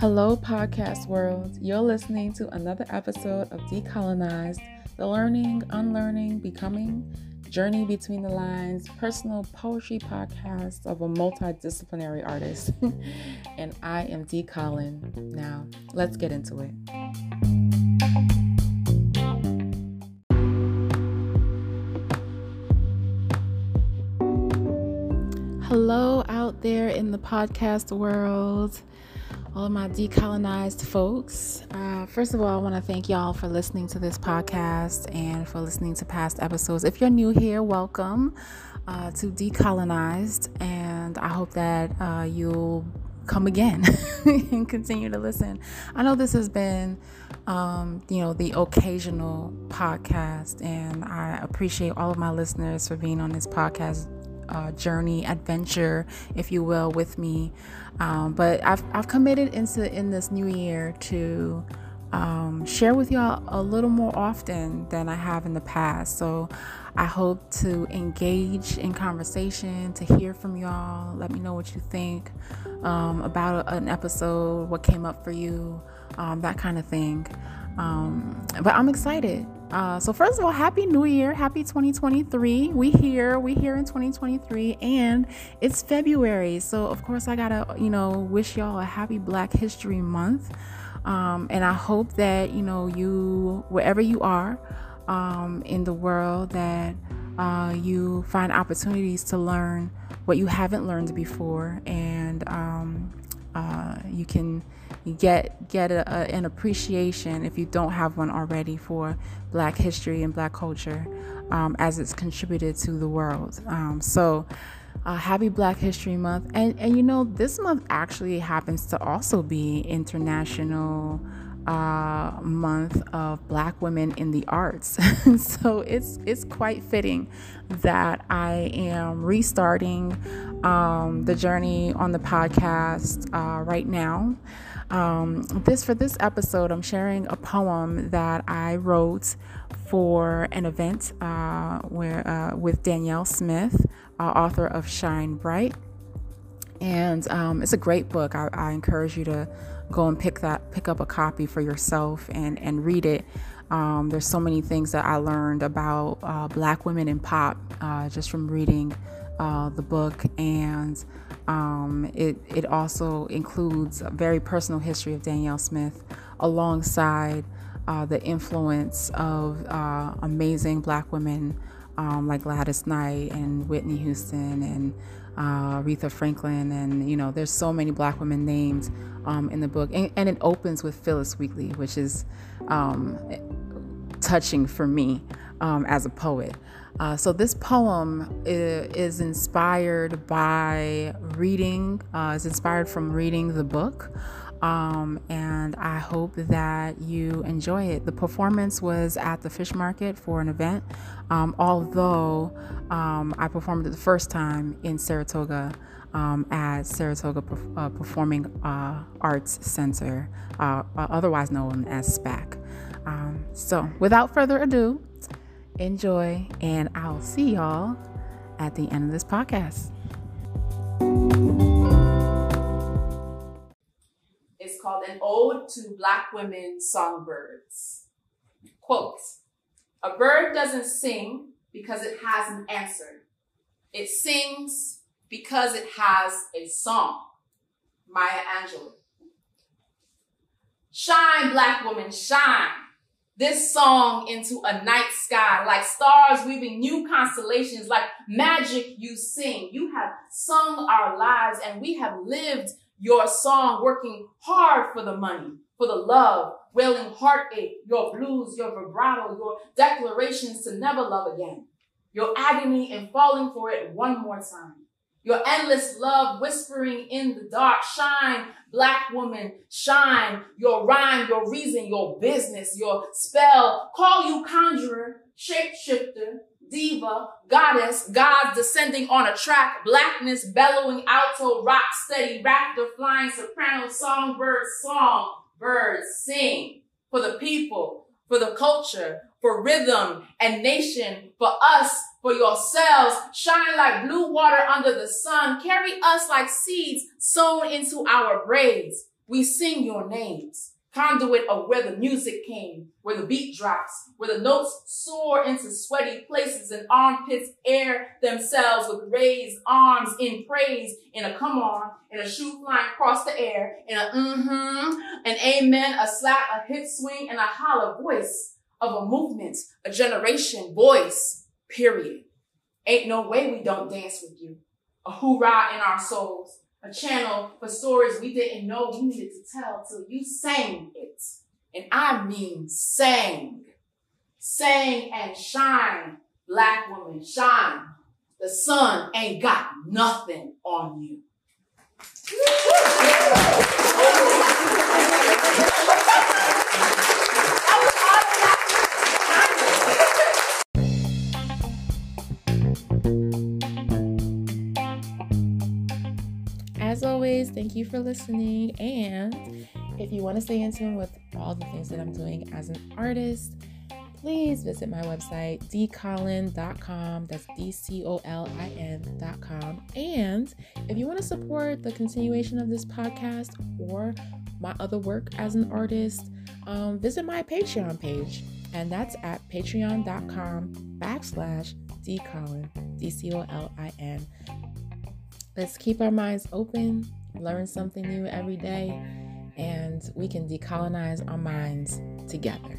Hello, podcast world. You're listening to another episode of Decolonized, the learning, unlearning, becoming journey between the lines personal poetry podcast of a multidisciplinary artist. and I am D. Now, let's get into it. Hello, there in the podcast world all of my decolonized folks. Uh, first of all, I want to thank y'all for listening to this podcast and for listening to past episodes. If you're new here, welcome uh, to Decolonized, and I hope that uh, you'll come again and continue to listen. I know this has been, um, you know, the occasional podcast, and I appreciate all of my listeners for being on this podcast uh, journey, adventure, if you will, with me. Um, but I've, I've committed into in this new year to um, share with y'all a little more often than I have in the past. So I hope to engage in conversation, to hear from y'all. Let me know what you think um, about an episode, what came up for you, um, that kind of thing. Um, but I'm excited. Uh, so first of all, happy New Year, happy 2023. We here, we here in 2023, and it's February. So of course, I gotta you know wish y'all a happy Black History Month. Um, and I hope that you know you wherever you are um, in the world that uh, you find opportunities to learn what you haven't learned before, and um, uh, you can get get a, a, an appreciation if you don't have one already for Black history and Black culture um, as it's contributed to the world. Um, so. Uh, happy Black History Month, and and you know this month actually happens to also be International uh, month of Black women in the arts. so it's it's quite fitting that I am restarting um, the journey on the podcast uh, right now. Um, this for this episode, I'm sharing a poem that I wrote for an event uh, where uh, with Danyel Smith, uh, author of Shine Bright, and um, it's a great book. I, I encourage you to go and pick that pick up a copy for yourself and and read it um, there's so many things that i learned about uh, black women in pop uh, just from reading uh, the book and um, it, it also includes a very personal history of Danyel Smith alongside uh, the influence of uh, amazing black women um, like gladys knight and whitney houston and uh, Aretha Franklin, and you know, there's so many black women named um, in the book, and, and, it opens with Phillis Wheatley, which is um, touching for me um, as a poet. Uh, so this poem is, inspired by reading, uh, is inspired from reading the book. Um, and I hope that you enjoy it. The performance was at the fish market for an event, um, although um, I performed it the first time in Saratoga um, at Saratoga uh, Performing uh, Arts Center, uh, uh otherwise known as SPAC. Um, so, without further ado, enjoy, and I'll see y'all at the end of this podcast. It's called An Ode to Black Women Songbirds. Quote, a bird doesn't sing because it has an answer. It sings because it has a song. Maya Angelou. Shine, black woman, shine. This song into a night sky, like stars weaving new constellations, like magic you sing. You have sung our lives and we have lived your song working hard for the money, for the love, wailing heartache, your blues, your vibrato, your declarations to never love again, your agony in falling for it one more time. Your endless love whispering in the dark. Shine, black woman, shine. Your rhyme, your reason, your business, your spell. Call you conjurer, shapeshifter, diva, goddess, gods descending on a track, blackness bellowing alto, rock steady, raptor flying soprano, songbird song, birds sing for the people, for the culture, for rhythm and nation, for us, for yourselves. Shine like blue water under the sun. Carry us like seeds sown into our braids. We sing your names conduit of where the music came, where the beat drops, where the notes soar into sweaty places and armpits air themselves with raised arms in praise, in a come on, in a shoe flying across the air, in a mm-hmm, an amen, a slap, a hip swing, and a holler voice of a movement, a generation voice, period. Ain't no way we don't dance with you. A hoorah in our souls a channel for stories we didn't know we needed to tell till you sang it. And I mean sang. Sang and shine, black woman, shine. The sun ain't got nothing on you. you for listening. And if you want to stay in tune with all the things that I'm doing as an artist, please visit my website, dcolin.com. That's D C O L I N.com. And if you want to support the continuation of this podcast or my other work as an artist, um, visit my Patreon page. And that's at patreon.com backslash dcolin, D C O L I N. Let's keep our minds open, learn something new every day, and we can decolonize our minds together.